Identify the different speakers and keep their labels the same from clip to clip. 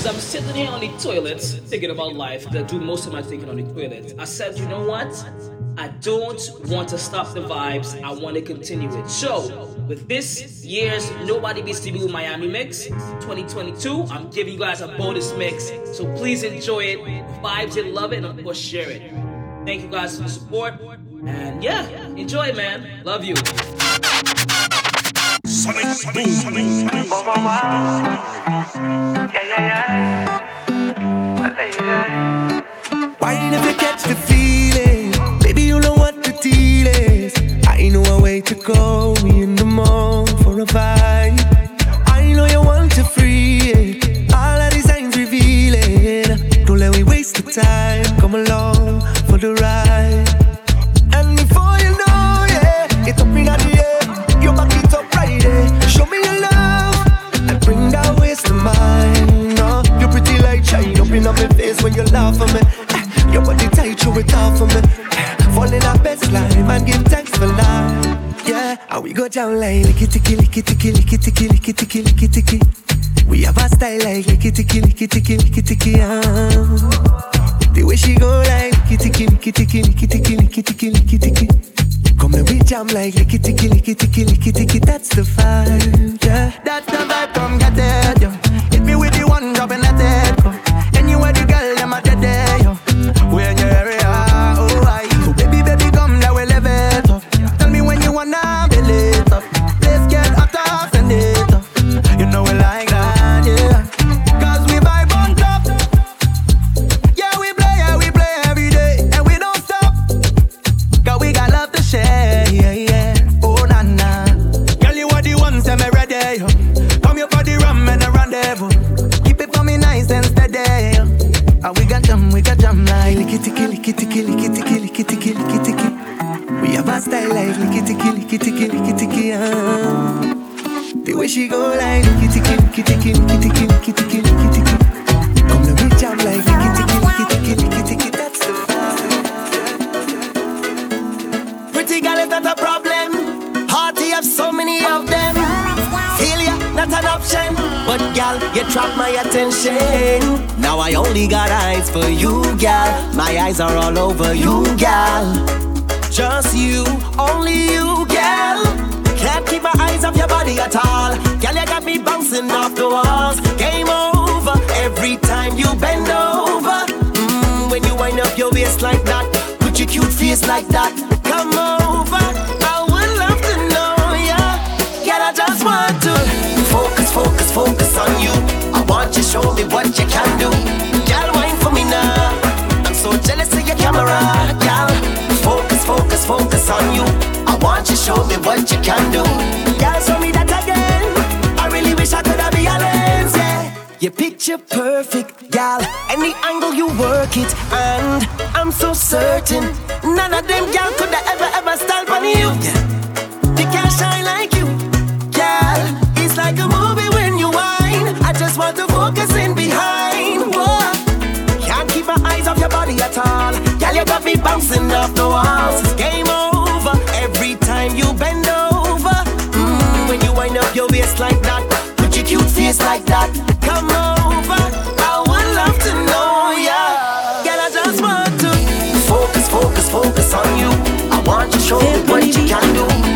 Speaker 1: as I'm sitting here on the toilet thinking about life, I do most of my thinking on the toilet, I said, you know what? I don't want to stop the vibes. I want to continue it. So, with this year's Nobody Beats the Blue Miami mix 2022, I'm giving you guys a bonus mix. So please enjoy it. Vibes it, love it, and of course share it. Thank you guys for the support. And yeah, enjoy man. Love you. Sonic Boom. Sonic Boom. Yeah,
Speaker 2: if you catch the feeling? Baby, you know what the deal is. I know a way to go in the mall for a vibe. I know you want to free it. All the designs revealing. Don't let me waste the time. Come along for the ride. In my face when you laugh at me. Eh, your body tight, show it off for me. Eh, fall our best life and give thanks for life. Yeah, and we go down like licky ticky licky ticky licky ticky licky ticky licky ticky. We have a style like licky ticky licky ticky licky ticky. Uh. The way she go like licky ticky licky ticky licky ticky licky ticky licky ticky. Come and we jam like licky ticky licky ticky licky ticky. That's the vibe, yeah. That's the vibe. Come get it, yo. Licky ticky, licky ticky, licky ticky, uh. The way she go like licky ticky, licky ticky, licky ticky, licky ticky, licky ticky. Come to me jam like licky ticky, licky ticky, licky ticky. That's the vibe. Pretty girl is not a problem. Hearty have so many of them. Failure not an option, but gal, you trap my attention. Now I only got eyes for you, gal. My eyes are all over you, gal. Just you, only you, gal. Can't keep my eyes off your body at all. Girl, you got me bouncing off the walls. Game over every time you bend over. Mm, when you wind up your waist like that, put your cute face like that. Come over, I would love to know ya. Girl, I just want to focus, focus, focus on you. I want you to show me what you can do. Girl, wine for me now. I'm so jealous of your camera, girl. Focus, on you. I want you to show me what you can do. Girl, show me that again. I really wish I could have be a lens, yeah. You picture perfect, gal. Any angle you work it, and I'm so certain none of them gal could have ever ever style on you. They can't shine like you, gal. It's like a movie when you whine. I just want to focus in you got me bouncing off the walls. It's game over every time you bend over. Mm, when you wind up your waist like that, put your cute face like that. Come over, I would love to know ya. Girl, I just want to focus, focus, focus on you. I want you to show me what you can do.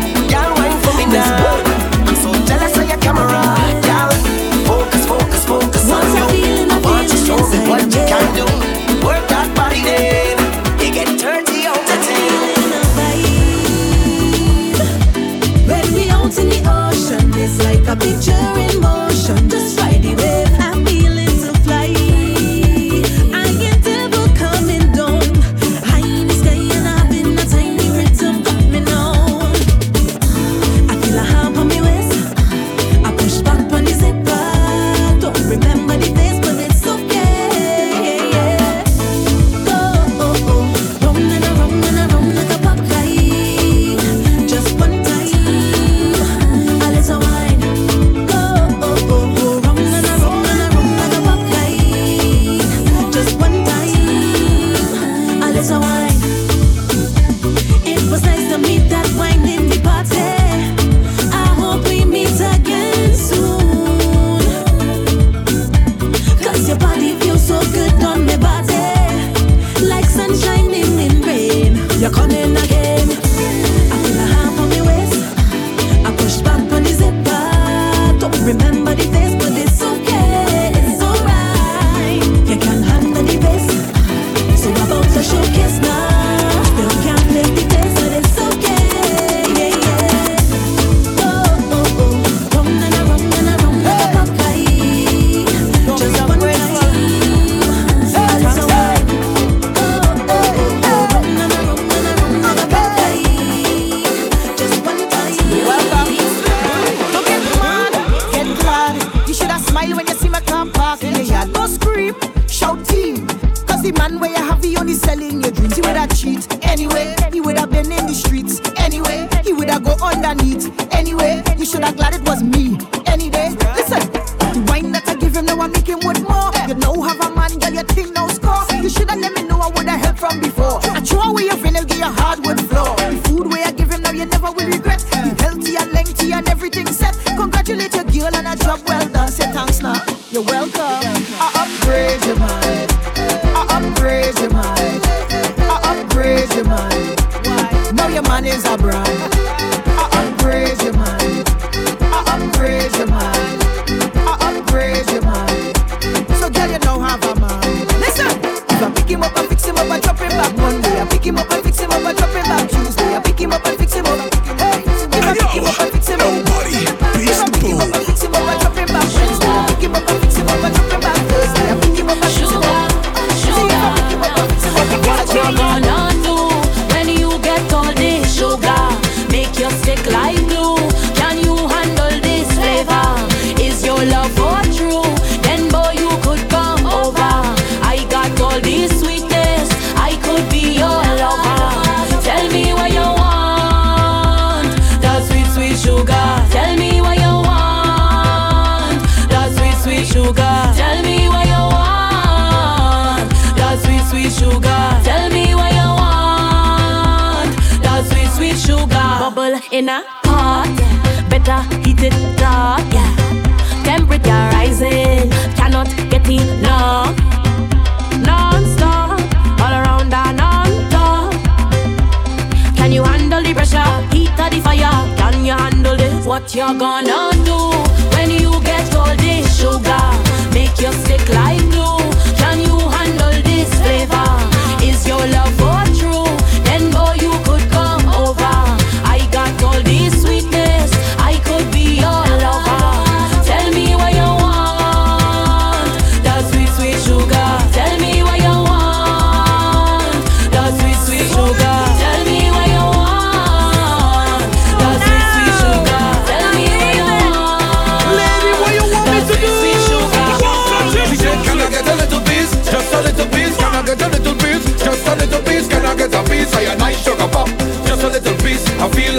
Speaker 3: bubble in a pot. Better heat it up, yeah. Temperature rising, cannot get enough. Non-stop, all around and on top. Can you handle the pressure? Heat of the fire. Can you handle this? What you're gonna do when you get all This sugar make you sick like glue.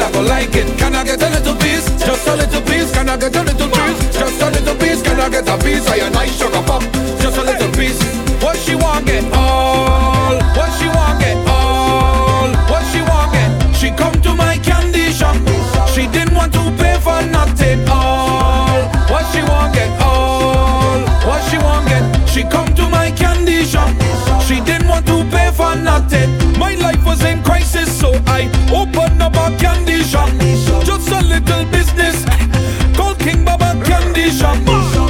Speaker 3: I
Speaker 4: go like it. Can I get a little piece? Just a little piece. Can I get a little piece? Just a little piece. Can I get a piece of your nice sugar pop? Just a little piece. What she want get all? What she want get all? What she want get? She come to my candy shop. She didn't want to pay for nothing all. What she want get all? What she want get? She come to my candy shop. She didn't I open up a candy shop. Just a little business called King Baba Candy Shop.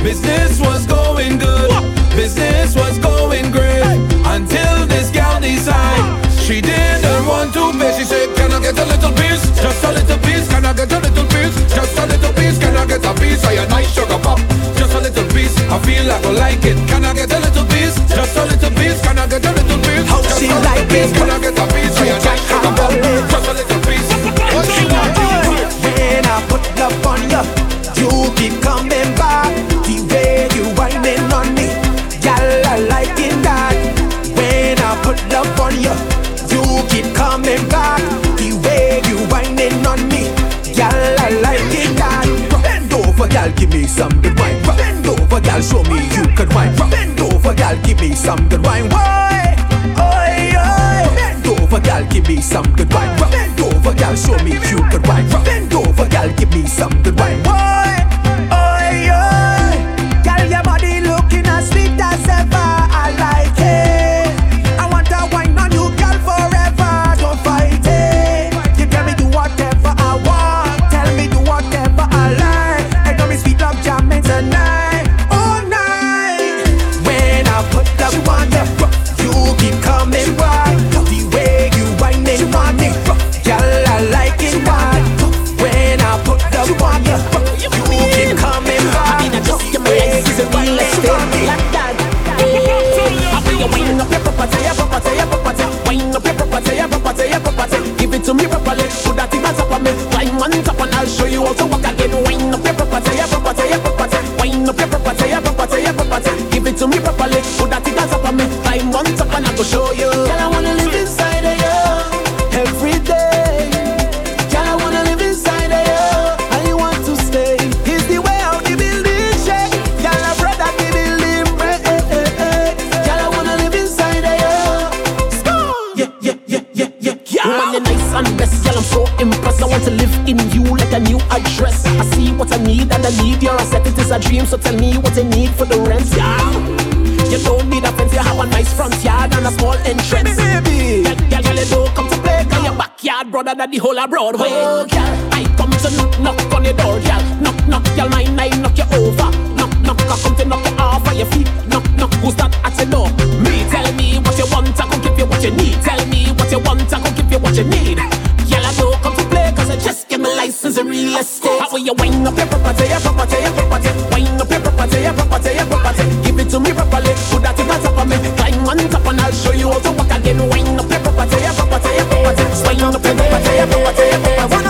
Speaker 4: Business was going good, business was going great until this gal decided she didn't want to pay. She said, Can I get a little piece? Just a little piece. Can I get a little piece? Just a little piece. Can I get a piece of your nice sugar pop? Just a little piece. I feel like I like it. Can I get a little piece? Just a little piece. Can I get a little piece?
Speaker 5: How she like it?
Speaker 4: Can I get a piece?
Speaker 5: give me some good wine. Why? Oi, oi. Bend over, girl. give me some good wine. Bend over, girl. show me you good wine. Bend over, girl. give me some good wine. Why? To me
Speaker 6: properly. Put that thing on me. Climb on top and
Speaker 7: I go show you. Girl, I wanna live inside of you every day. Girl, I wanna live inside of you. You want to stay. Is the way how the building shake. Girl, I brought that the building break. Girl, I wanna live inside of you. Score. Yeah, yeah, yeah, yeah, yeah, yeah. Woman, you're nice and best. Girl, I'm so impressed. I want to live in you like a new address. I see what I need and I need your asset. It is a dream, so tell me what I need for the rent. Yeah. You don't need a fence, you have a nice front yard and a small entrance. Baby, girl, girl, girl, you don't come to play, cause your backyard brother that the whole of Broadway. Oh, girl, I come to knock, knock on your door, girl. Knock, knock, girl, mine, I knock you over. Knock, knock, I come to knock you off of your feet. Knock, knock, who's that at your door? Me, tell me what you want, I can give you what you need. Tell me what you want, I can give you what you need. Girl, I don't come to play, cause I just get my license in real estate. How will you wind up your property, your property, your property? Wind up your property, your property, your property. Give it to me properly, show you how to walk again. Wind up your property, your property, your property. Wind up your property, your your.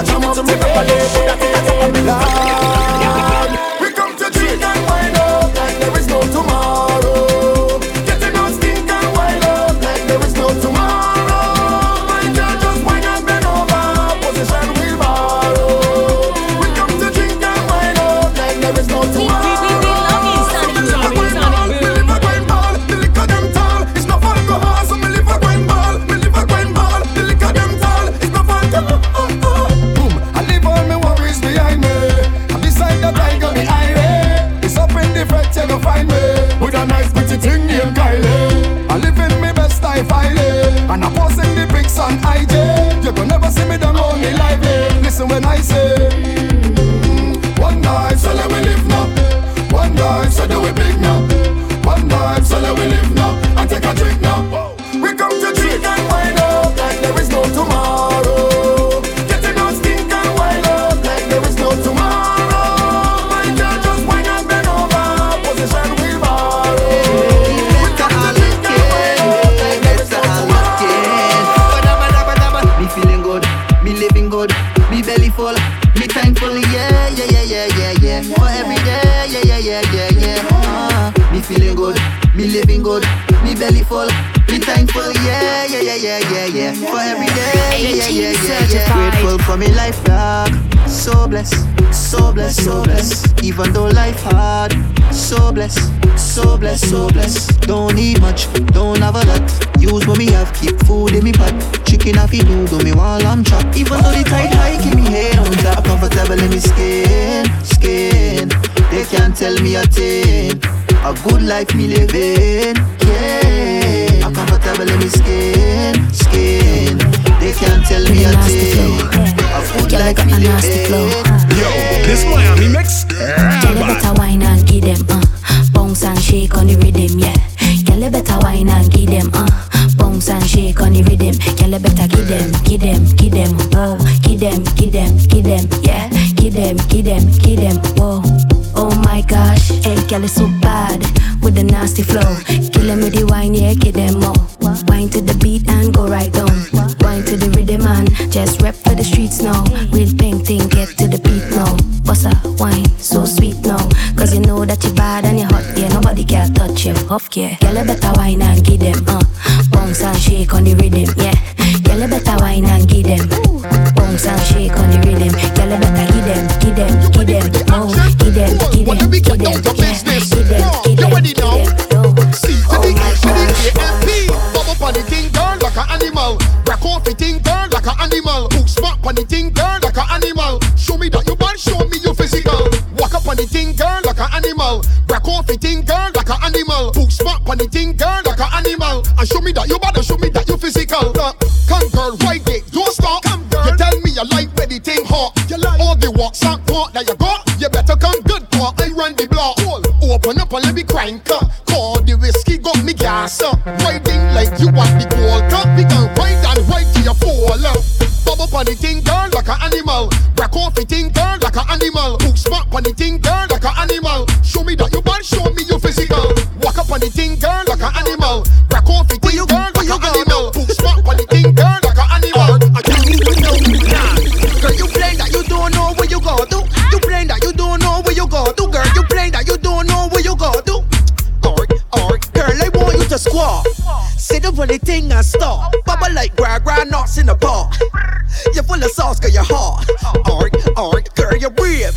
Speaker 8: Belly full, me thankful, yeah, yeah, yeah, yeah, yeah, yeah. For every day, yeah, yeah, yeah, yeah, yeah. Grateful for me life, dog. So blessed, so blessed, so blessed. Even though life hard, so blessed, so blessed, so blessed. Don't need much, don't have a lot. Use what me have, keep food in me pot. Chicken off it do me while I'm chopped. Even though the tight high keep me head on top, comfortable in me skin, skin. They can't tell me a thing. A good life me living, yeah. I'm comfortable in me skin, skin. They can't tell me a thing. A good
Speaker 9: Girl, I
Speaker 8: life
Speaker 9: got
Speaker 8: me
Speaker 9: nasty flow.
Speaker 8: living.
Speaker 10: Yo, this Miami mix.
Speaker 9: Girl, you better wine and give them, uh Bounce and shake on the rhythm, yeah Girl, you better wine and give them, uh Bounce and shake on the rhythm Girl, you better give them, give them, give them, whoa Give them, give them, give them, yeah Give them, give them, give them, whoa Oh my gosh, hey, girl, it's so bad With the nasty flow. Kill them with the wine, yeah, give them more Wine to the beat and go right down. Wine to the rhythm and just rep for the streets now. Real pink thing, get to the beat now. Bossa, wine, so sweet now? Cause you know that you're bad and you're hot, yeah. Nobody can touch you, off, yeah. Girl, you better wine and give them, uh. Bounce and shake on the rhythm, yeah. Girl, you better wine and give them Bounce and shake on the rhythm. Girl, you better give them, give them, give them, give them, give them, yeah Give them, give them, give them, oh
Speaker 11: See
Speaker 9: to
Speaker 11: the see the AMP. Up on the thing, girl, like an animal. Break off the thing, girl, like an animal. Hook smart on the thing, girl, like an animal. Show me that you bad, show me you physical. Walk up on the thing, girl, like an animal. Break off the thing, girl, like an animal. Hook smart on the thing, girl, like an animal. And show me that you bad, and show me that you physical. Uh, come, girl, right there, don't stop. Come, girl. You tell me you like where the thing hot. You like all the walks and part that you got. You better come Open up and let me crank up. Call the whiskey, got me gas up. Riding like you want the gold cup. We can ride and ride till you fall up. Bob up on the thing, girl, like an animal. Break off the thing, girl, like an animal. Hook smart on the thing, girl, like an animal. Show me that you bad, show me you physical. Walk up on the thing, girl, like an animal. The thing
Speaker 12: and start. Bubble like gra gra nuts in the pot. You're full of sauce, girl, you're hot. Alright, alright, girl, you're brave.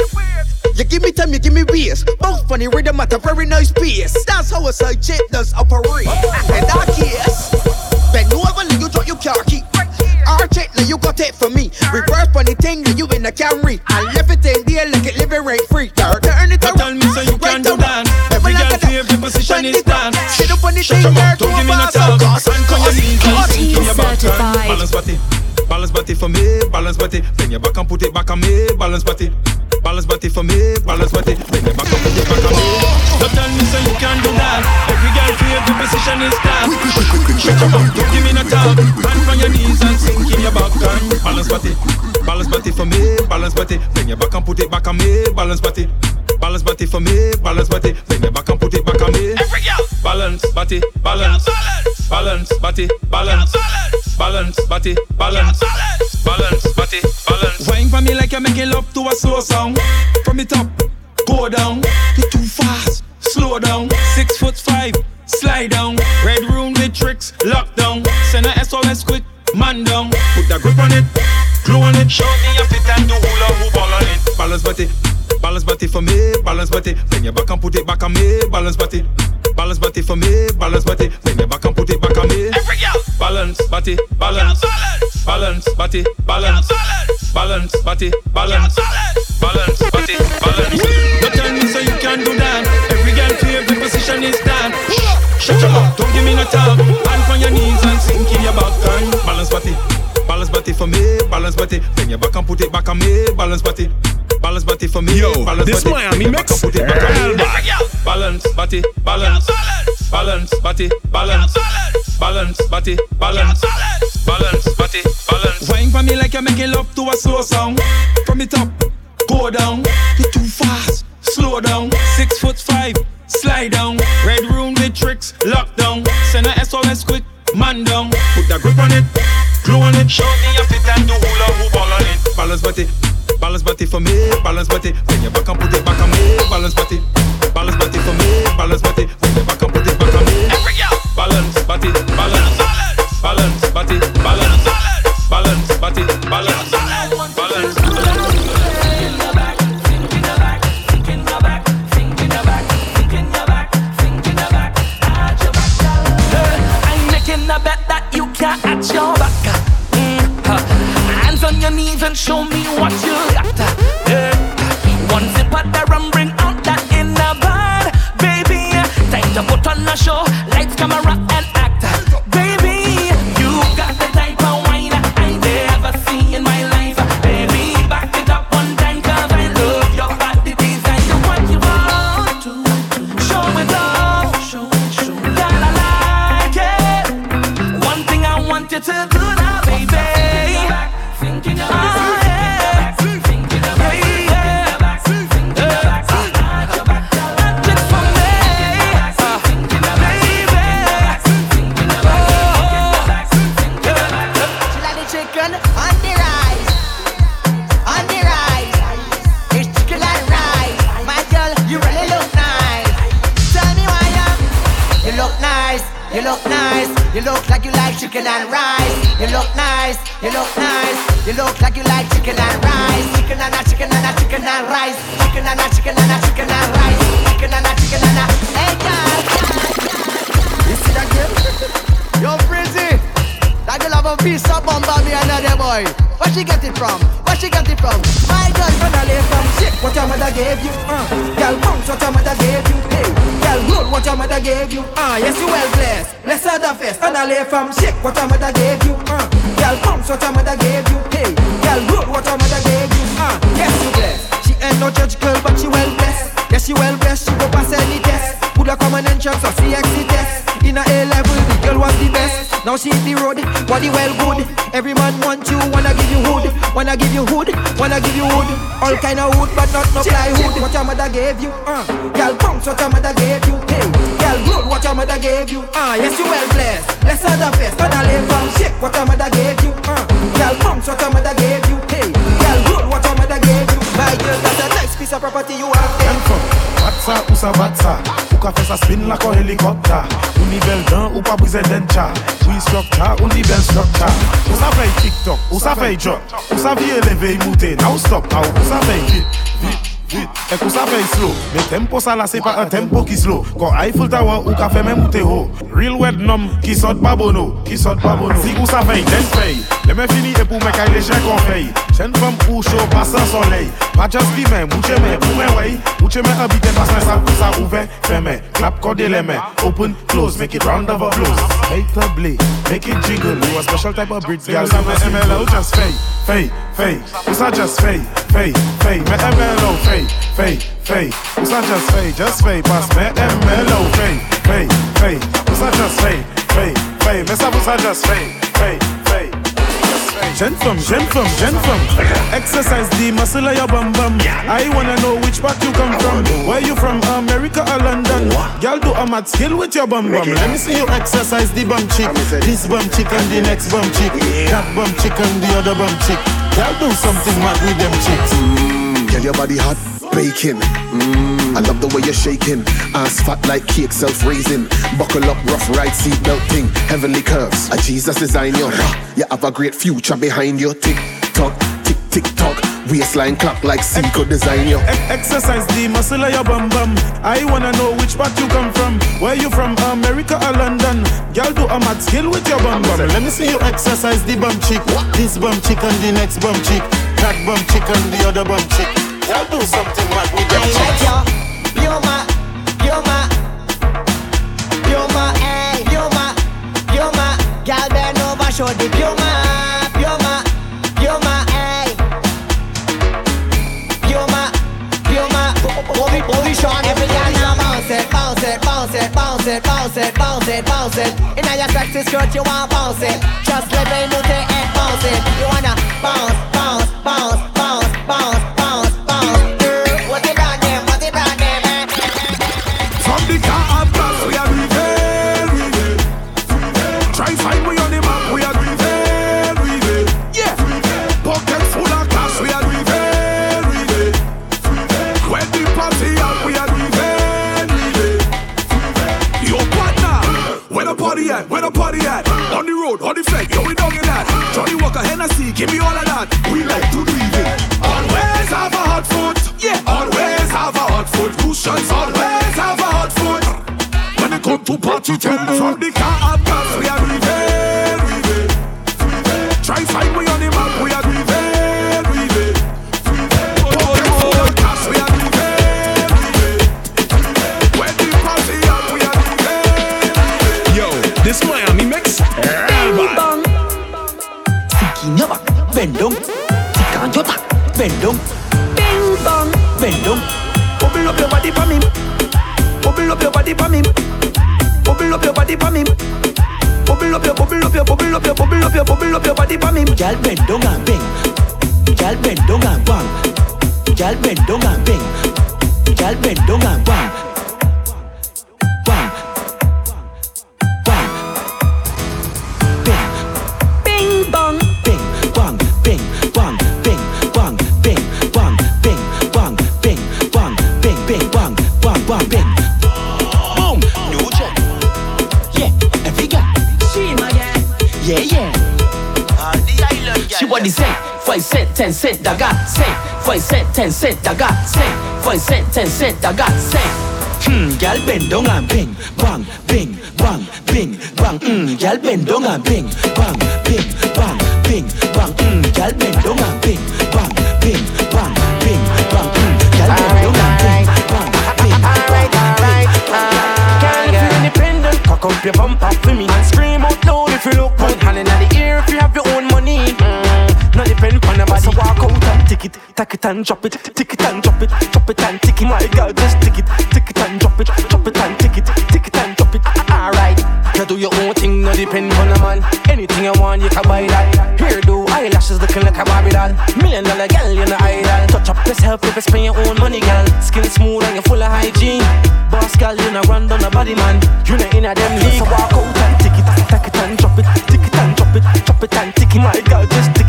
Speaker 12: You give me time, you give me bass. Both funny rhythm at a very nice pace. That's how a side chick does operate. And that case, bend over, you drop your car key. Arch it, you got it for me. Reverse funny thing, you in the Camry. I left it in there like it living rate free. Girl, turn it around.
Speaker 13: Tell me so you can do that. Every girl the position is done.
Speaker 12: Sit up on the thing, girl,
Speaker 13: don't give me no
Speaker 12: pass
Speaker 13: talk.
Speaker 12: up, cause-
Speaker 13: Stand on your knees and
Speaker 12: cause-
Speaker 13: sink in your back.
Speaker 3: certified.
Speaker 13: Balance body, balance body for me, balance body. Bend your back and put it back on me, balance body. Balance body for me, balance body. Bend your back and put it back on me. Don't tell me so you can do that. Every girl feel the position is done. Shut your mouth, don't give me no talk. Hand on your knees and sink in your back and balance body. Balance body for me, balance body. Bend your back and put it back on me, balance body. Balance body for me, balance body. Bend your back and put it back on me. Every girl, Balance body, balance. Balance body, balance. Balance body, balance. Balance body, balance. Wine for me like you're making love to a slow song. From the top, go down. You're too fast, slow down. Six foot five, slide down. Red room with tricks, lockdown. Send a SOS quick, man down. Put that grip on it, glue on it. Show me your fit and do hula hoop all on it. Balance body, balance body for me, balance body. Bend your back and put it back on me, balance body. Body, balance. Balance body, balance. Balance body, balance. Don't tell me so you can do that. Every girl feel the position is done. Shut your mouth, don't give me no time. Hand on your knees and sink in your back and balance body. Balance body for me, balance body. Bend your back and put it back on me, balance body. Balance body for me,
Speaker 14: Yo,
Speaker 13: balance
Speaker 14: this
Speaker 13: body.
Speaker 14: Miami
Speaker 13: Bend your back
Speaker 14: mix,
Speaker 13: put it back on me. Balance body, balance. Balance body, balance. Balance body, balance. Balance body, balance. Wine for me like you're making love to a slow song. From the top, go down. You're too fast, slow down. Six foot five, slide down. Red room with tricks, lockdown. Send a SOS quick, man down. Put that grip on it, glue on it. Show me your fit and do hula hoop all on it. Balance body, balance body for me, balance body. Bend your back and put it back on me, balance body.
Speaker 15: Piece of bomba me another boy. Where she get it from? Where she get it from? My girl from the lay from shit. What your mother gave you? Uh. Girl bounce what your mother gave you. Hey. Girl roll what your mother gave you. Ah, uh, yes you well blessed. Bless her the fest. And I from shit. What your mother gave you? Uh. Girl bounce what your mother gave you. Hey. Girl roll what your mother gave you. Ah, uh, yes you blessed. She ain't no judge girl, but she well blessed. Yes she well blessed. She go pass any test. Put a common entrance or CXC test. In a A level, the girl was the best. Now she hit the road, body well good. Every man want you, wanna give you hood, wanna give you hood, wanna give you hood. All kind of wood, but not no plywood. What your mother gave you, uh. Girl bounce, what your mother gave you, hey. Girl roll, what your mother gave you, uh. Yes you well blessed. Bless her the and I live from shit. What your mother gave you, uh. Girl bounce, what your mother gave you, hey. Girl roll, what your mother gave you. My girl, a piece of property you have there.
Speaker 14: And from Batsa ou sa batsa Ou ka fè sa spin la kon helikopta Ou ni bel dan ou pa brise dencha Ou instructa ou ni bel structa Ou sa fè tiktok, ou sa fè jok Ou sa vie leve yi moutè, now stop now. Ou sa fè vit, vit, vit Ek ou sa fey slow, me tempo sa la se pa an tempo ki slow. Kon Eiffel Tower ou ka fe men moutè ho? Real wet nom, ki sot pa bono ki sot pa bono. Si ou sa fey den fey Le men fini e pou me kay le chen kon fey Chen fem ou show pa san soley Pa just bi men, mouche men, pou men wey Mouche men abite pas men sa kou sa ouve Feme, clap kode le men Open, close, make it round of applause Make the blade, make it jingle You a special type of Brits girl. Sa men MLO just fey, fey, fey Ou sa just fey, fey, fey Me MLO fey Fey, fey, who's not just fey, just fey, pass me M mellow, fey, fey, fey, who's not just fey, fey, fey, me sa who's not just fey, fey. Gen from, gen from, gen from. Exercise the muscle of your bum bum. I wanna know which part you come from. Where you from, America or London? Y'all do a mad skill with your bum bum. Let me see you exercise the bum chick. This bum chick and the next bum chick. That bum chick and the other bum chick. Y'all do something mad with them chicks.
Speaker 16: Mm, Get your body hot, baking. Mm, I love the way you're shaking. Ass fat like cake, self-raising. Buckle up, rough ride, seatbelt thing. Heavenly curves, a Jesus design you. You have a great future behind you. Tick tock, tick tick tock. Waistline clock like Cinco design you.
Speaker 14: Exercise the muscle of your bum bum. I wanna know which part you come from. Where you from, America or London? Y'all do a mad skill with your bum bum. Let me see you exercise the bum cheek. This bum cheek and the next bum cheek. That bum cheek and the other bum chick. Y'all do something mad with them
Speaker 2: I like
Speaker 14: chicks.
Speaker 2: your Bioma, Bioma, Bioma, eh, Bioma, Bioma. Girl bend over, show the Bioma, Bioma, Bioma, eh. Bioma, Bioma. Bobby, Bobby Sean, every girl bounce it, bounce it, bounce it, bounce it, bounce it, bounce it, bounce it. Inna your sexy skirt, you want bounce it. Just let me move it and bounce it. You wanna bounce, bounce,
Speaker 14: Give me all of that. We like to leave it. Always have a hot foot. Yeah. Always have a hot foot. Cushions, always have a hot foot. When it come to party tempo, from the car up we are reveal, reveal. Try find we
Speaker 17: bend down. Bing bang, bend down. Bubble up your body for me. Bubble up your body for me. Bubble up your body for me. Bubble up your, bubble up your, bubble up your, bubble up your, bubble up your body for me. Girl bend down and bang. Girl bend down and bang. Girl bend down and bang. Girl bend down and bang. Bang. 40 cent, 40 cent, 10 cent, I got cent. 40 cent, 10 cent, I got cent. 40 cent, 10 cent, I got cent. Hmm, gal bend down and bing, bang, bing, bang, bing, bang. Hmm, gal bend down and bing, bang, bing, bang, bing, bang. Hmm, gal bend down and bing, bang, bing, bang, bing, bang. Hmm, gal bend down and bing, bang, bing, bang, bing, bang.
Speaker 18: Girl, if you're independent, cock up your bumper for me and scream out loud if you look one hand in the ear if you have your own money. Mm. No depend on nobody. So walk out and tick it, tack it and drop it, tick it and drop it, drop it and tick it. My girl, just tick it, tick it and drop it, drop it and tick it, tick it and drop it. Alright, you do your own thing, no depend on a man. Anything you want, you can buy that. Here do eyelashes looking like a Barbie doll. Million dollar girl, you're no idol. Touch up yourself if you spend your own money, girl. Skin smooth and you're full of hygiene. Boss girl, you know run down the body man. You know in a them league. So walk out and tick it, tack it and drop it, tick it and drop it, drop it and tick it. My girl, just tick it,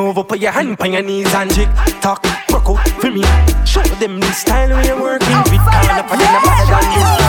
Speaker 18: over, put your hand on your knees and tick tock, rock out for me. Show them the style we are working with. Turn up and then better than you.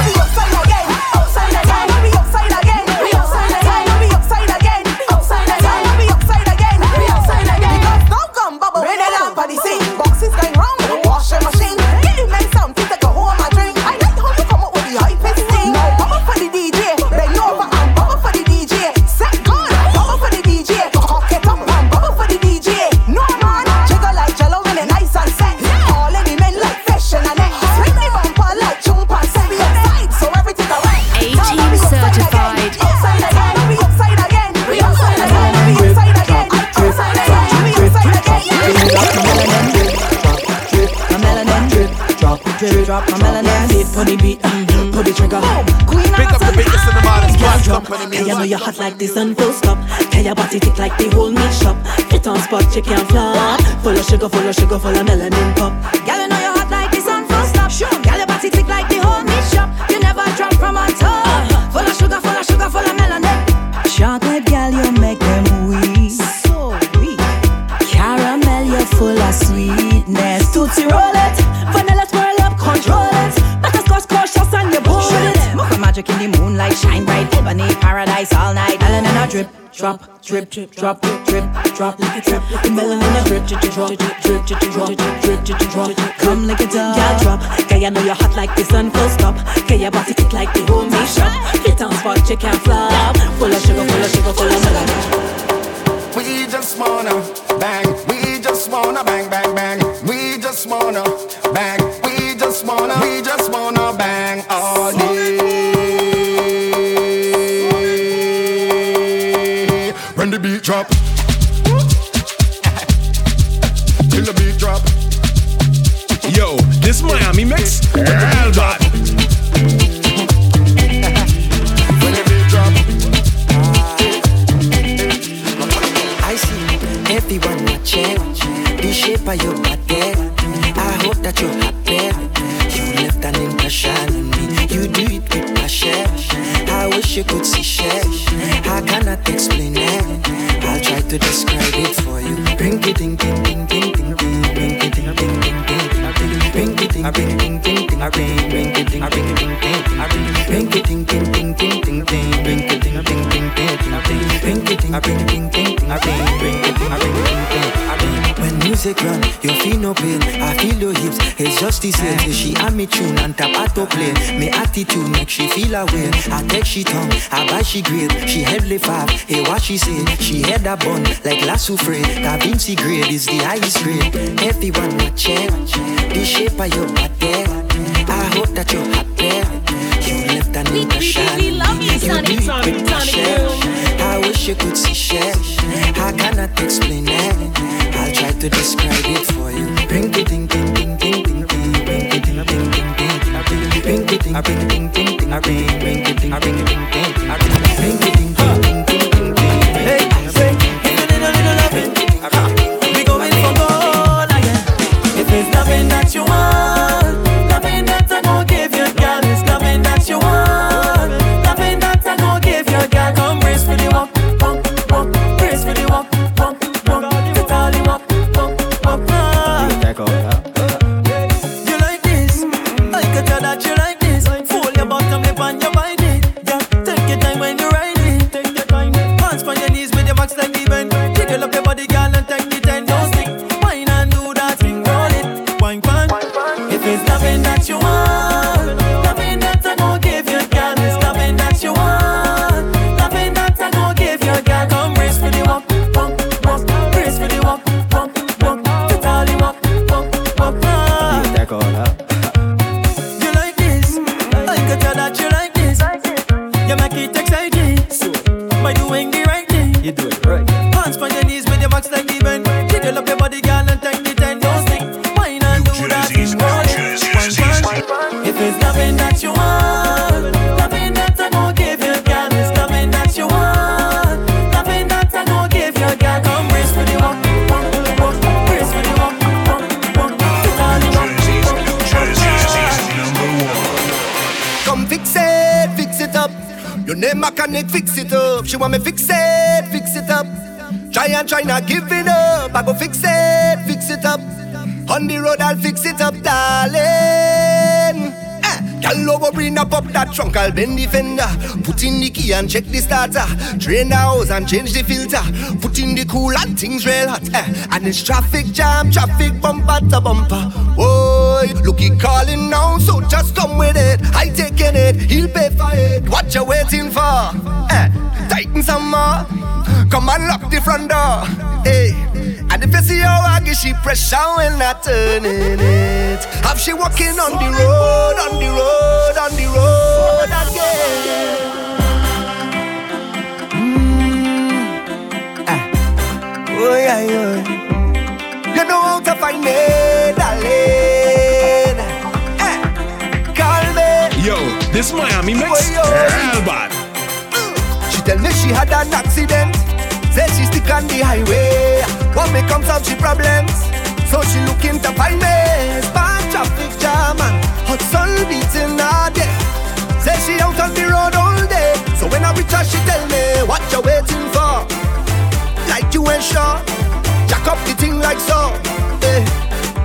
Speaker 19: Drip, drop. My melanin fit for the beat, mm-hmm, pull the trigger. Queen
Speaker 7: Pick up the biggest in the modern squad company
Speaker 19: Hey, you know you're hot like this and full stop. Hey, your body tick like the whole meat shop. Fit on spot, you can't flop. Full of sugar, full of sugar, full of melanin pop.
Speaker 20: Girl, you know you're hot like the sun, full stop. Sure. Girl, your body tick like the whole meat shop. You never drop from a top. Full of sugar, full of sugar, full of melanin.
Speaker 19: Chocolate gal, you make them weak. So weak. Caramel, you're full of sweetness. Tootsie roll it, in the moonlight, shine bright. Ebony paradise all night. Melanin a drip, drop, drip, drip, drop, drip, drop, drip. Melanin a drip, drip, drip, drip, drip, drip, drip, drip, drip, drip, drip. Come like a dove, gal drop. Girl, you know you're hot like the sun, full stop. Girl, your body tick like the whole meat shop. Fit on spot, you can't flop. Full of sugar, full of sugar, full of melanin.
Speaker 7: We just wanna bang. We just wanna bang, bang, bang. We just wanna bang. We just wanna, we just wanna bang
Speaker 10: mix, real bad.
Speaker 21: I see everyone watching the shape of your body. I hope that you're happy. You left an impression on me. You do it with passion. I wish you could see shit. I cannot explain it. I'll try to describe it for you. Ring ding ding ding ding ding ting ting ting ting ting ting ring ting ting ting ting ting ring ting ting ting ting ting ting ting ring ting ting ting ting ting ting ring ting ting ting ting ting ting ring music run, you feel no pain. I feel your hips. It's just the same. Say she and me tune and tap auto play. Me attitude make she feel away. I take she tongue, I buy she grade. She heavily five. Eh, hey, what she say? She head a bun like lasso free. Da Vinci grade is the highest grade. Everyone watching the shape of your body. I hope that you're happy. You left impression.
Speaker 20: we love you,
Speaker 21: You
Speaker 20: Sonic,
Speaker 21: do it
Speaker 20: Sonic,
Speaker 21: with
Speaker 20: Sonic
Speaker 21: I wish you could see shit. I cannot explain it. Try to describe it for you. Ring it ding ding ding ding ding ding. Ring it ding ding ding ding ding. Ring it ding ding ding ding ding. It ding ding ding bend the
Speaker 7: fender. Put in the key and check the starter. Drain the hose and change the filter. Put in the cool and things real hot. Eh. And it's traffic jam, traffic bumper to bumper. Boy, look he calling now, so just come with it. I taking it, he'll pay for it. What you waiting for? Eh, tighten some more. Come and lock the front door. Hey. And if you see how I she pressure when I turning it. Have she walking on the road, on the road, on the road yeah, yeah. You know how to find me, darling. Eh. Call me.
Speaker 10: Yo, this Miami mix, real bad.
Speaker 7: She tell me she had an accident. Say she stick on the highway. What may come solve she problems? So she looking to find me. Bad traffic jam and hot sun beating her day. Say she out on the road all day. So when I reach her, she tell me, What you waiting for? Ain't. Jack up the thing like so. Eh.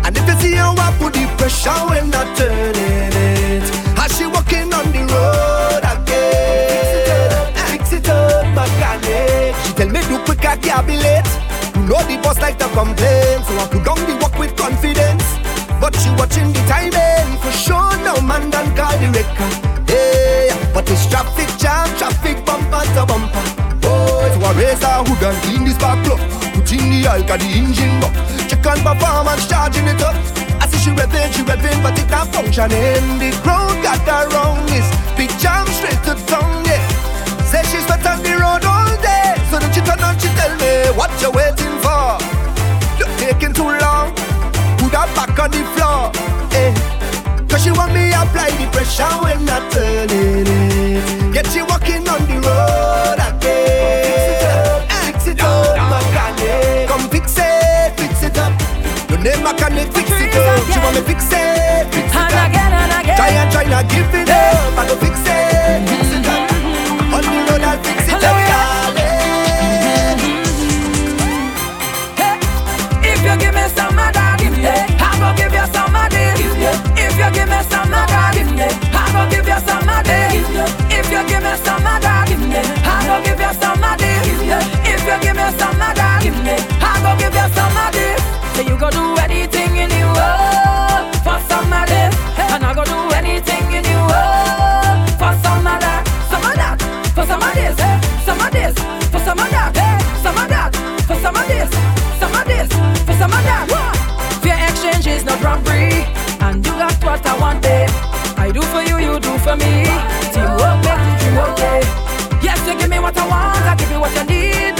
Speaker 7: And if you see how I put the pressure when I turn it, as she walking on the road again. Fix it up, mechanic. She tell me do quick, I can't be late. You know the boss like to complain, so I put down the work with confidence. But she watching the timing for sure. No man done call the record. Hey, but it's traffic jam, traffic bumper to bumper. Raise her hood and clean this back plug. Put in the got the engine buck. Check on performance, charging it up. I see she revving, she revving, but it not functioning. The crowd got her wrong. This big jam straight to tongue, yeah. Say she's spent on the road all day. So then she turn on, she tell me, what you waiting for? You're taking too long. Put her back on the floor, eh. Cause she want me apply the pressure when I turn it. Get she walking on the road again. It up, mechanic. Come fix it, fix it up. Your name mechanic, fix it up. She want me fix it, fix it up. Try and try not give it up. I go fix it, fix it up. Mm-hmm. On the road I'll fix it up, darling. Mm-hmm.
Speaker 3: If you give me some of that, I go give you some of this. If you give me some of that, I go give you some of this. If you give me some of that, I go give you some this. If you give me some of that, I go give you some of this. So you go do anything in the world for some of this, and I go do anything in the world for some of that, some of that, for some of this, eh? some of this, for some of that, eh? some of that, for some of this, some of this, for some of that. Fair exchange is not robbery, and you got what I wanted. I do for you, you do for me. Teamwork make the dream okay. Yes, you give me what I want, I give you what you need.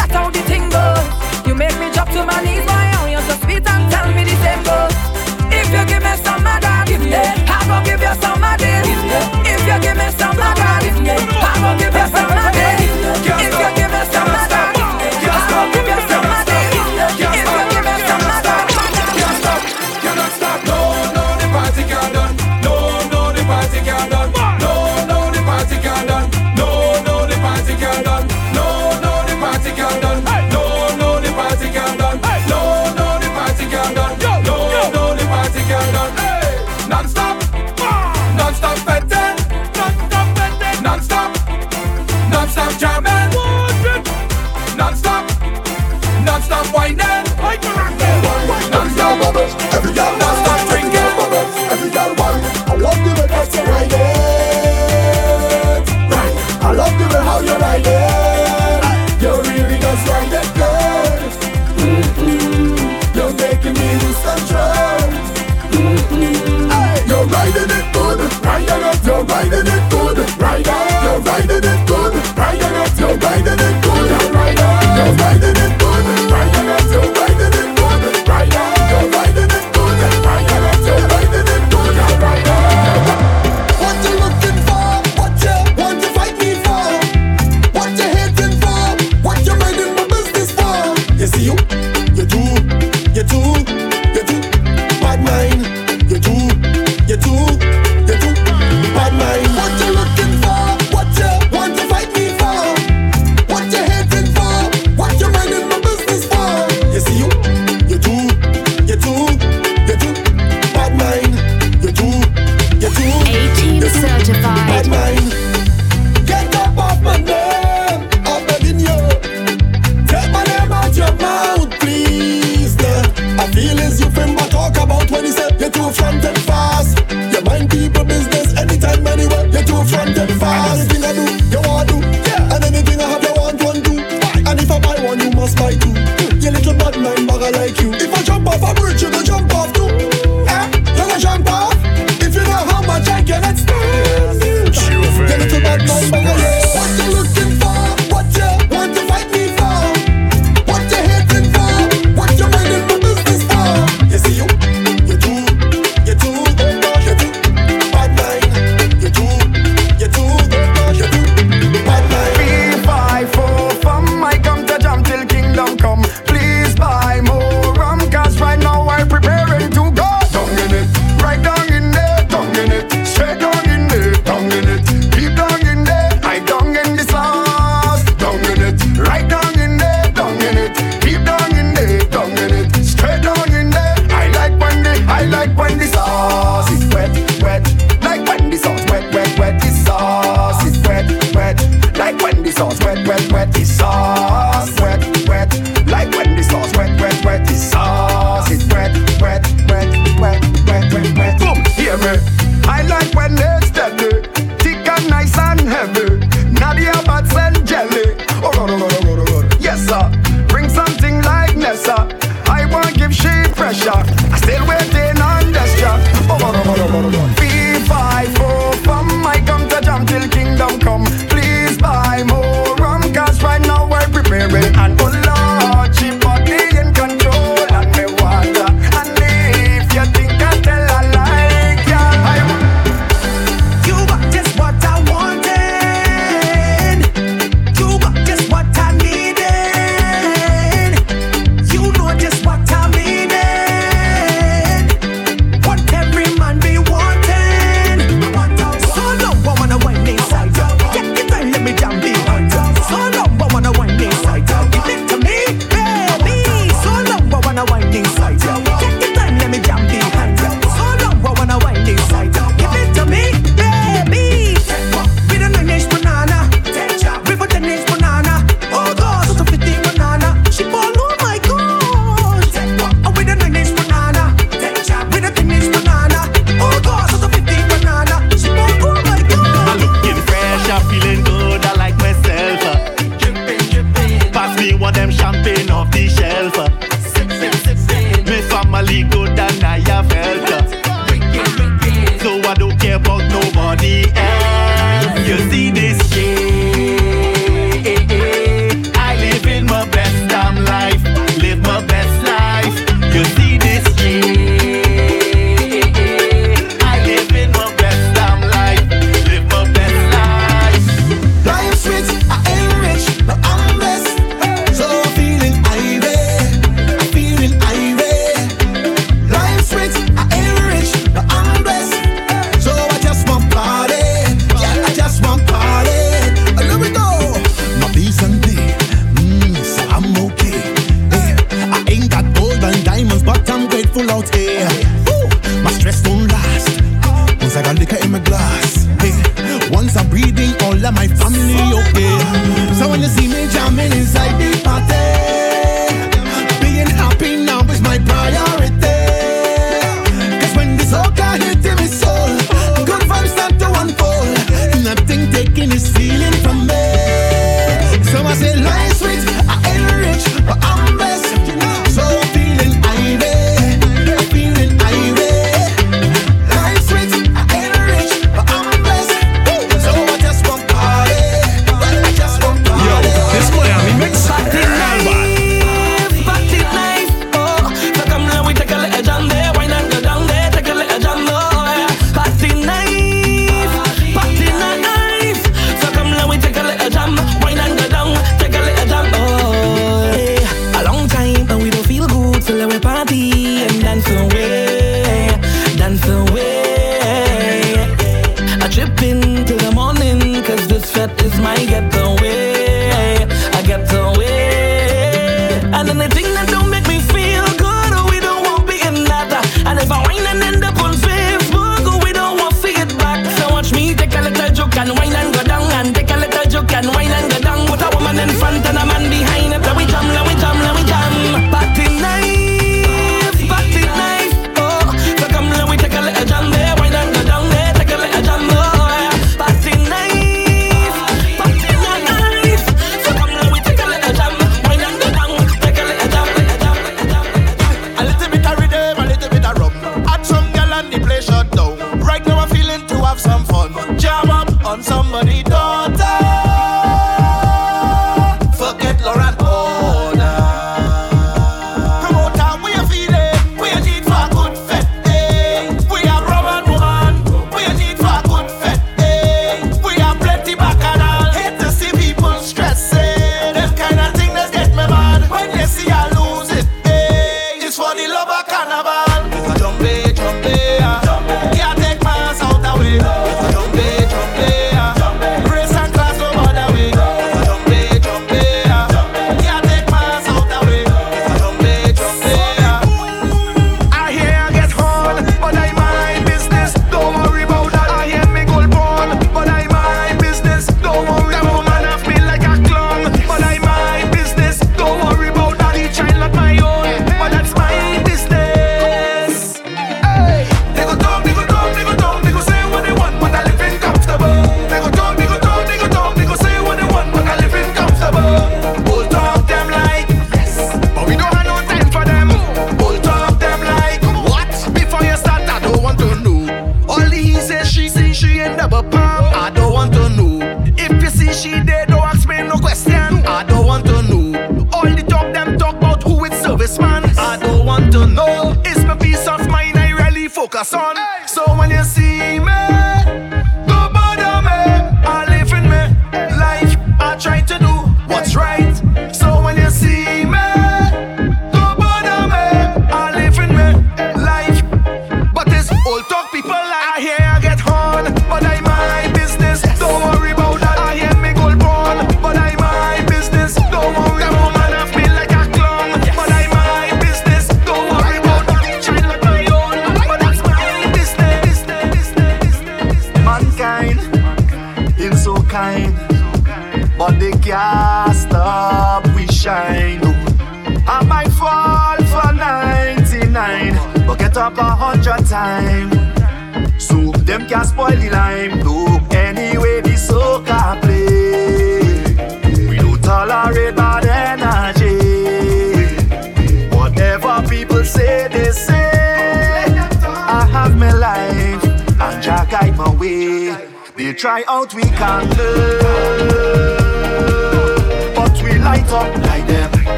Speaker 7: Out,
Speaker 20: we
Speaker 22: can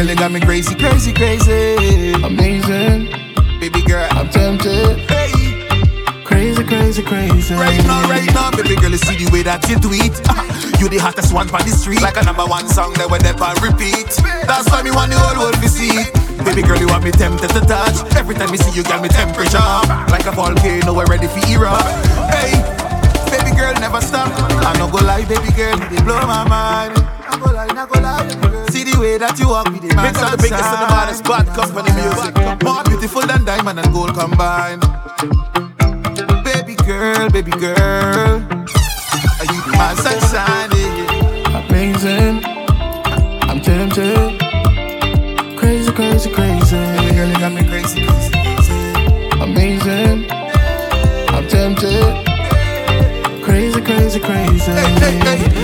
Speaker 23: crazy. Baby girl, you got me crazy, crazy, crazy. Amazing, baby girl, I'm tempted. Hey. Crazy, crazy, crazy. Right now, right now, baby girl, you see the way that you do it. You the hottest one on the street. Like a number one song that will never repeat. That's why me want the whole world to see. Baby girl, you want me tempted to touch. Every time you see you, get me temperature. Like a volcano, we're ready for erupt. Hey, baby girl, never stop. I no go lie, baby girl, you blow my mind. I go lie, I go lie. See the way that you walk with the man.
Speaker 11: Make the biggest and the baddest bad company music.
Speaker 23: More beautiful than diamond and gold combined. Baby girl, baby girl, are you the man sunshine? crazy.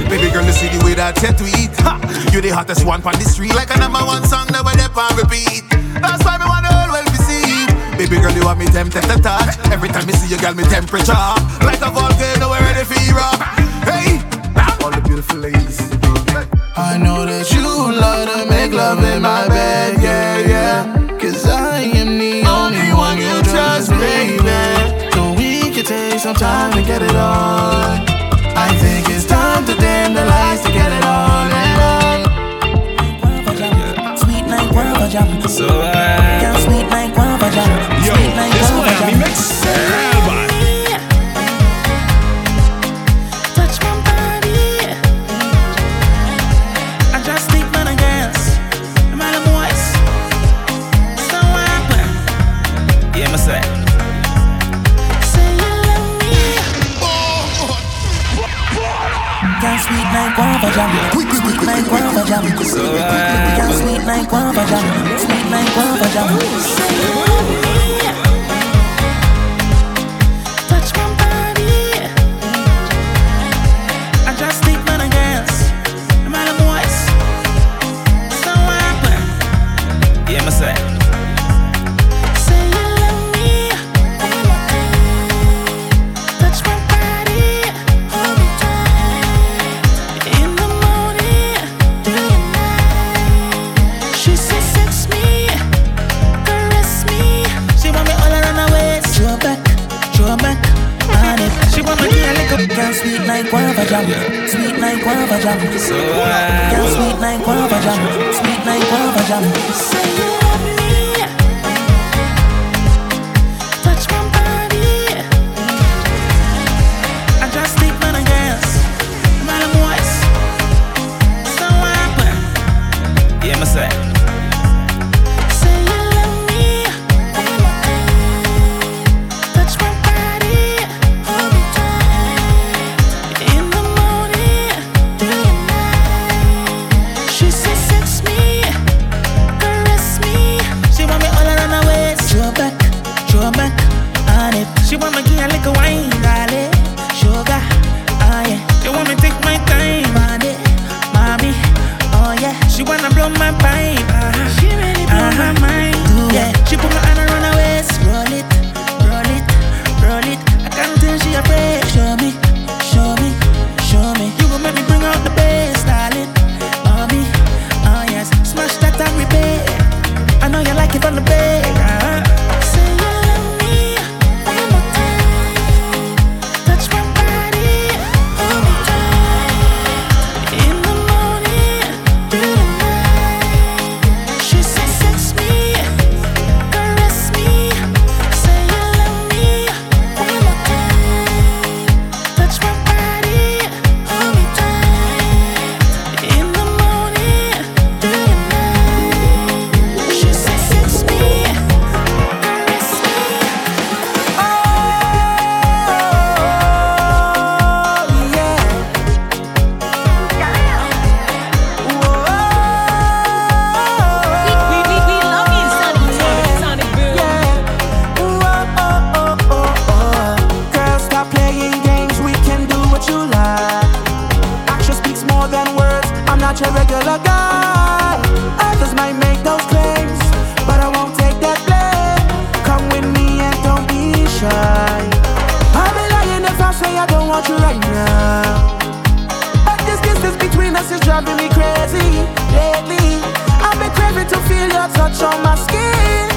Speaker 23: Baby girl, you see the way that I tend to eat. Ha! You the hottest one on the street, like a number one song that we never repeat. That's why we wanna always be seen. Baby girl, you want me tempted to touch. Every time you see you, girl, me temperature up. Like a volcano, we're ready for you. Hey, all the beautiful ladies. I know that you love to make love in my bed, yeah, yeah. Cause I am the only, only one you trust, baby. So we can take some time to get it on. I think it's time to dim the lights to get it
Speaker 19: all in on. Sweet night, world jam. So
Speaker 12: I. 짱. stress is driving me crazy lately. I've been craving to feel your touch on my skin.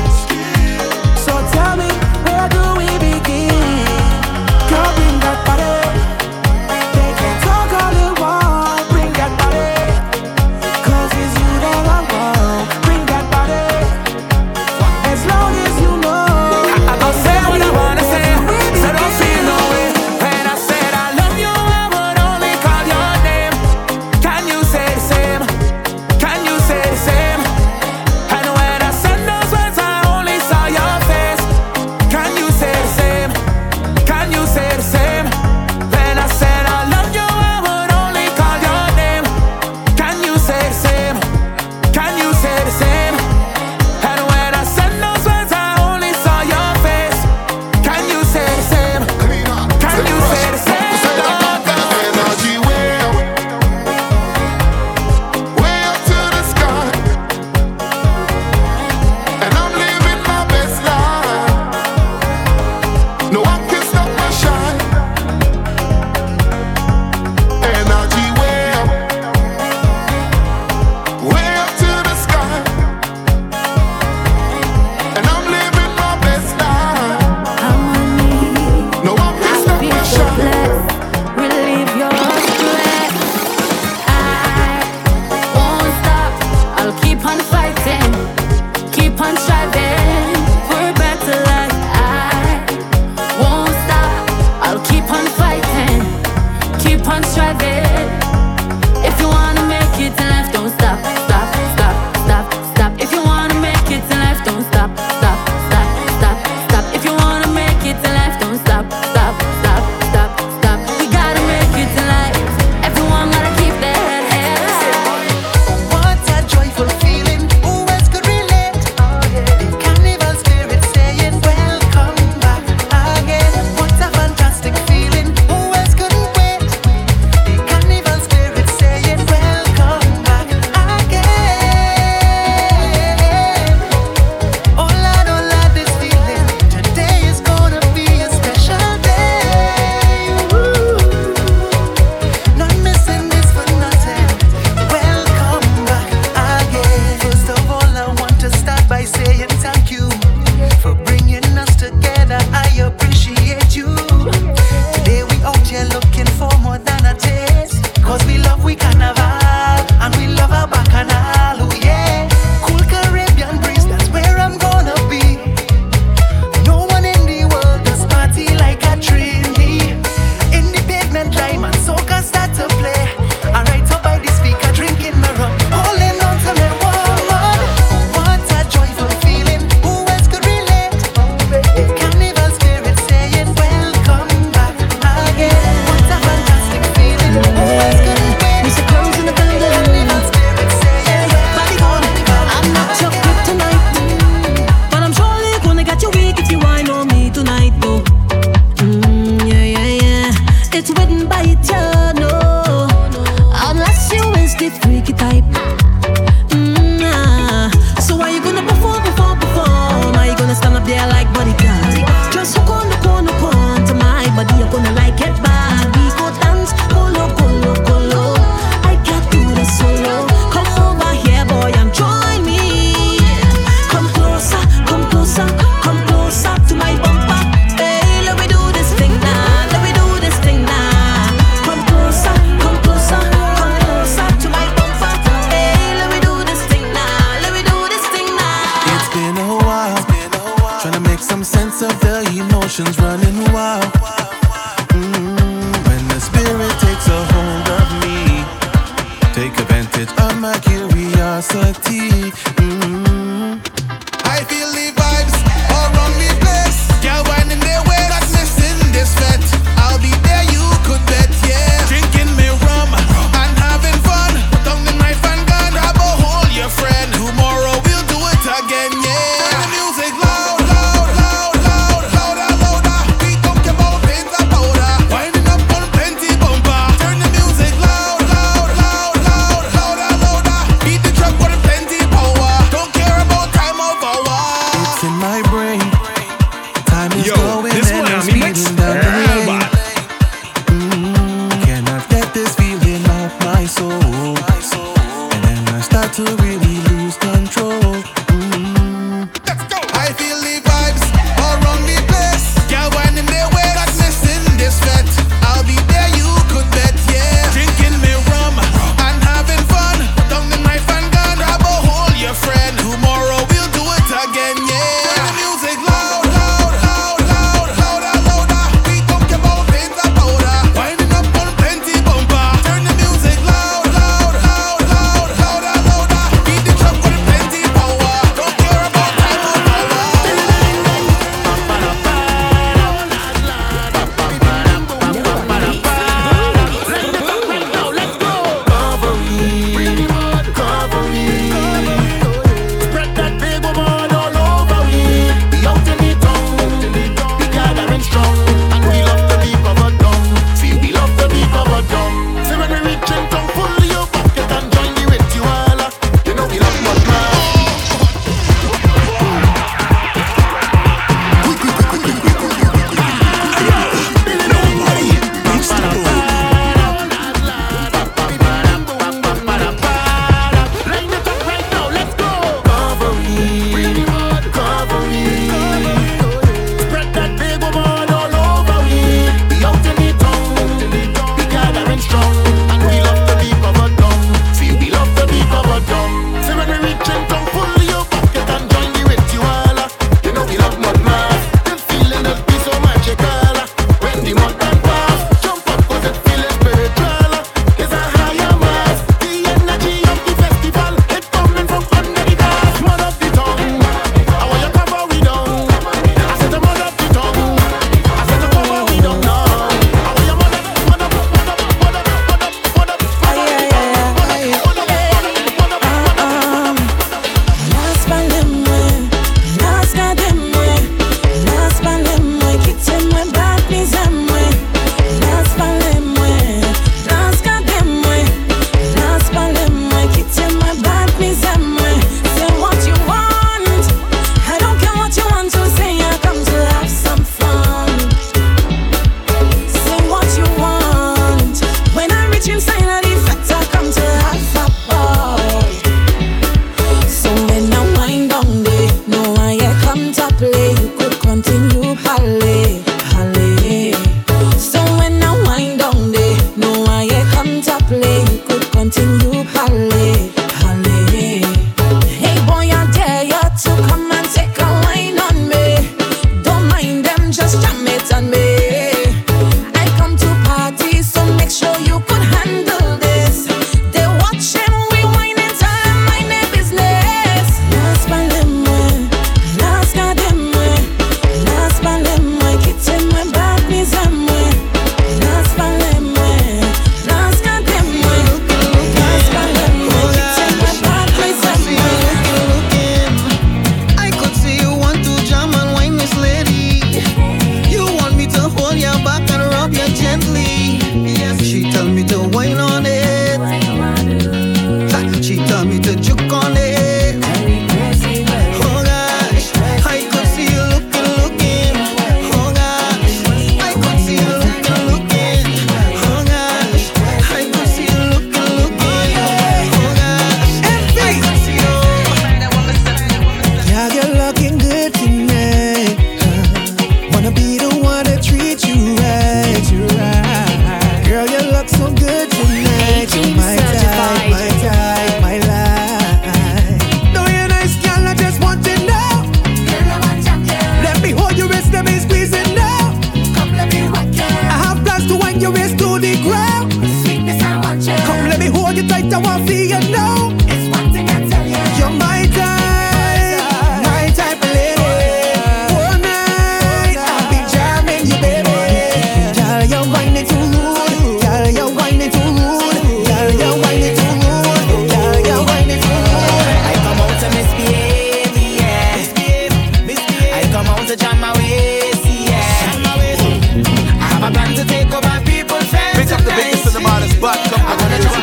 Speaker 12: that you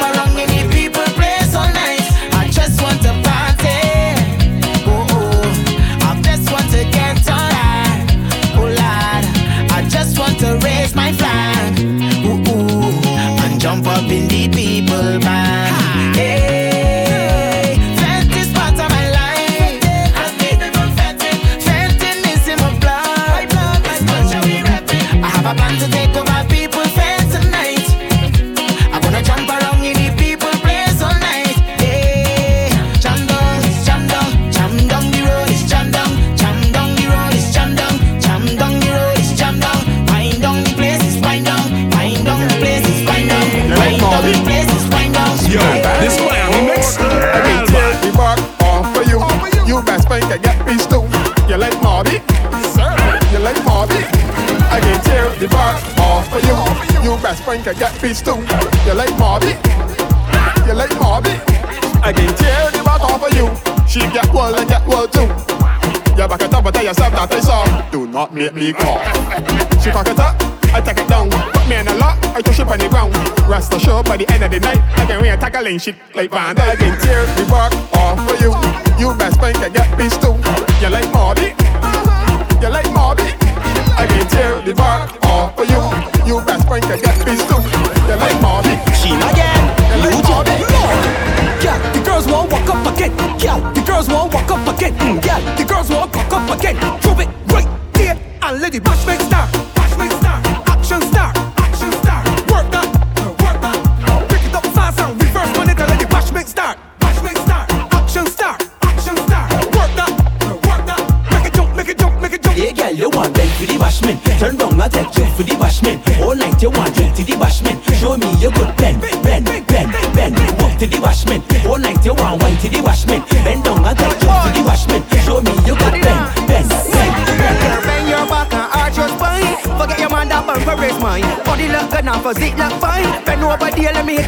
Speaker 11: piece too. You like Marby? You like Marby? I can tear the back off of you. She get well and get well too. You back it up and tell yourself that I saw. Do not make me call. She cock it up. I take it down. Put me in a lock, I touch it on the ground. Rest assured by the end of the night, I can wear tackling shit like Van I can tear the bark off for you. You best friend can get peace too.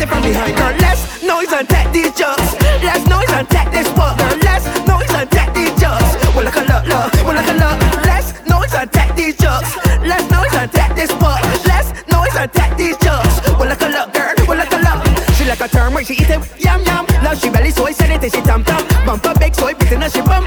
Speaker 24: from behind. Now less noise and tech these jerks. Less noise and tech this work. Now less noise and tech these jerks. Well, like a look, look, well, like a look. Less noise and tech these jerks. Less noise and tech this work. Less noise and tech these jerks. Well, like a look, girl, well, like a look. She like a term she eat it, yum yum. Now she belly soy, said it, she tam tam. Bump a big soy, beating her, she.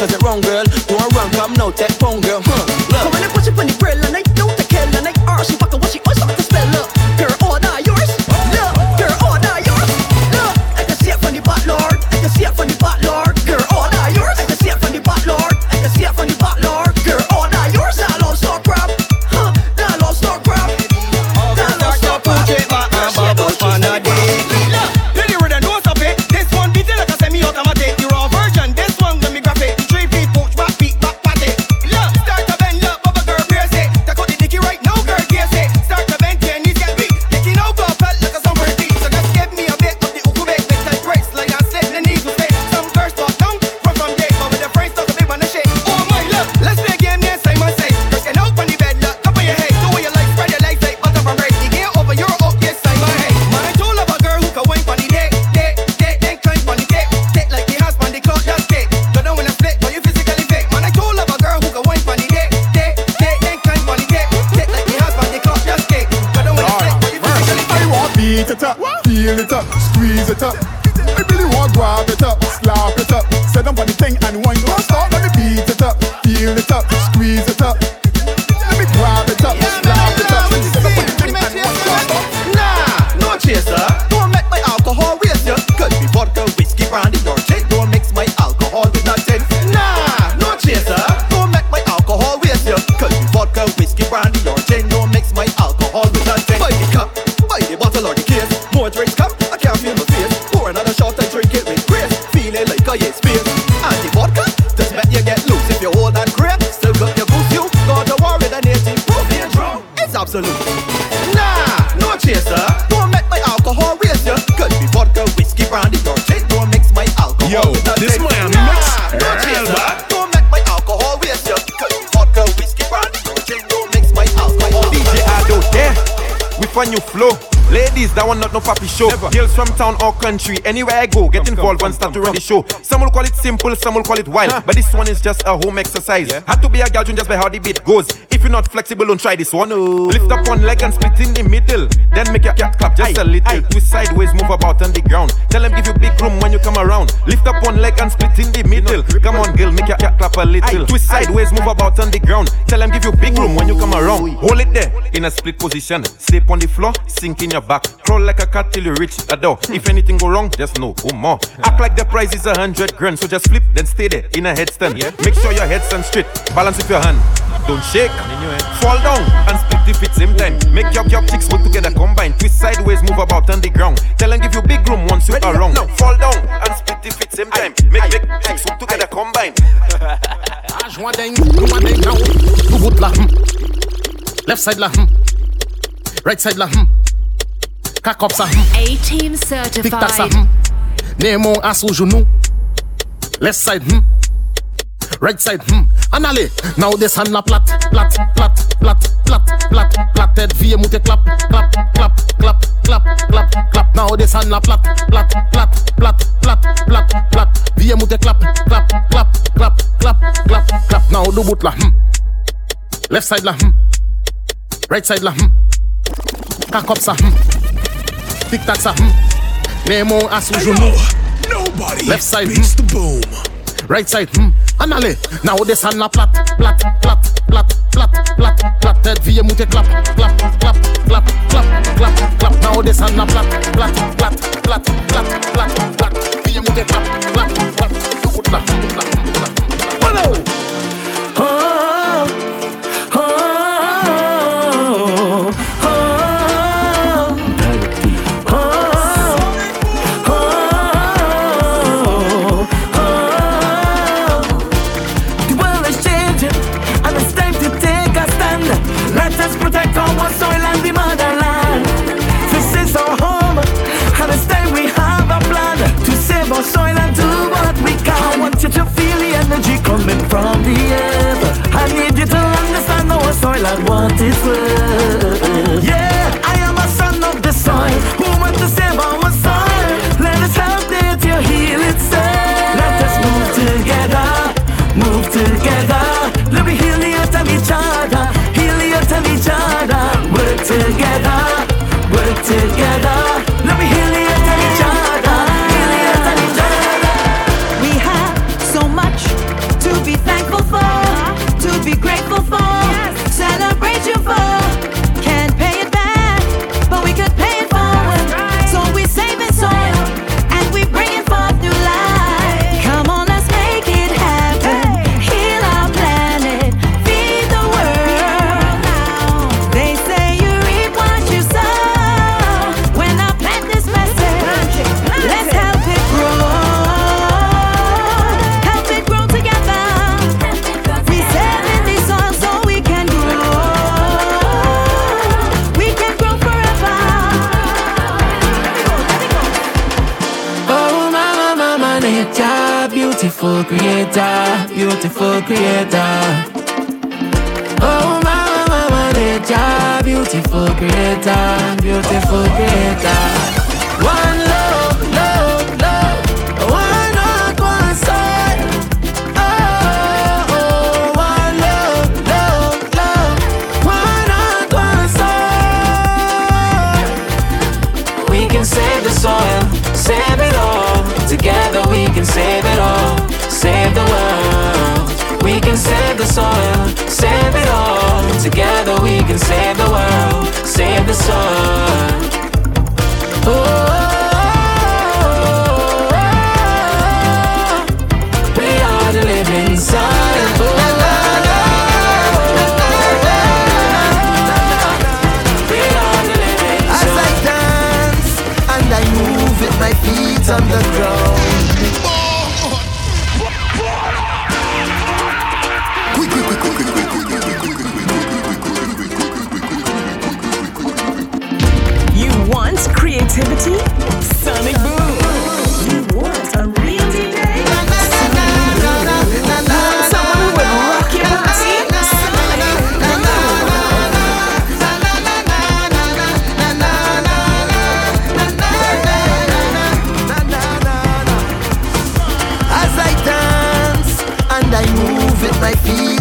Speaker 25: cause it wrong, girl.
Speaker 26: Don't run,
Speaker 24: come now, take phone, girl. Huh.
Speaker 27: Country. Anywhere I go, get involved and start to run the show. Some will call it simple, some will call it wild. But this one is just a home exercise. Had to be a gal just by how the beat goes. If you're not flexible, don't try this one. Oh. Lift up one leg and split in the middle. Then make your cat clap just a little. Twist sideways, move about on the ground. Tell them give you big room when you come around. Lift up one leg and split in the middle. Come on, girl, make your cat clap a little. Twist sideways, move about on the ground. Tell them give you big room when you come around. Hold it there in a split position. Sleep on the floor, sink in your back. Crawl like a cat till you reach a door. If anything go wrong, just know, oh more. Act like the price is a hundred grand, so just flip, then stay there in a headstand. Make sure your headstand straight. Balance with your hand. Don't shake. Fall down and split the feet same time. Make your your kicks work together, combine. Twist sideways, move about on the ground. Tell them give you big room once you are around. Fall down and split the feet same time. Make make kicks work together, combine.
Speaker 28: Joint dingue, joint dingue, now. Tout bout là, hmm. Left side là, hmm. Right side là, hmm. Cock up ça, hmm.
Speaker 3: A-team certified.
Speaker 28: Tic tac ça, hmm. Nemo à sous genou. Left side, hmm. Right side, hmm. And allez, now this hand la plat, plat, plat, plat, plat, plat. Tête vie moute clap, clap, clap, clap, clap, clap, clap. Now this hand la plat, plat, plat, plat, plat, plat, plat. Vie moute clap, clap, clap, clap, clap, clap, clap. Now do bout la, hmm. Left side la, hmm. Right side la, hmm. Cock up ça, hmm. Tic tac ça, hmm. Nemo à sous genou. Left side,
Speaker 10: beats the boom.
Speaker 28: Right side, hmm. And now this hand la plat, plat, plat, plat, plat, plat, plat. Tête vie moute clap, clap, clap, clap, clap, clap, clap. Now this hand la plat, plat, plat, plat, plat, plat, plat. Vie moute clap, clap, energy coming from the earth. I need you to understand
Speaker 15: our
Speaker 20: soil and what it's worth. Yeah, I am a son of the soil who wants to save our soil. Let us help it to heal itself. Let us move together, move together. Let me heal the earth and each other, heal the earth and each other. Work together.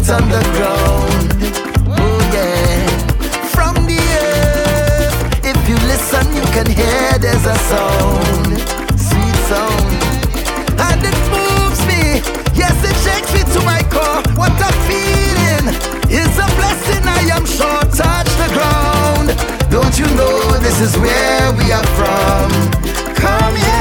Speaker 2: roots ground, Oh yeah, from the earth. If you listen, you can hear there's a sound, sweet sound, and it moves me. Yes, it shakes me to my core. What a feeling! It's a blessing. I am sure. Touch the ground. Don't you know this is where we are from? Come here.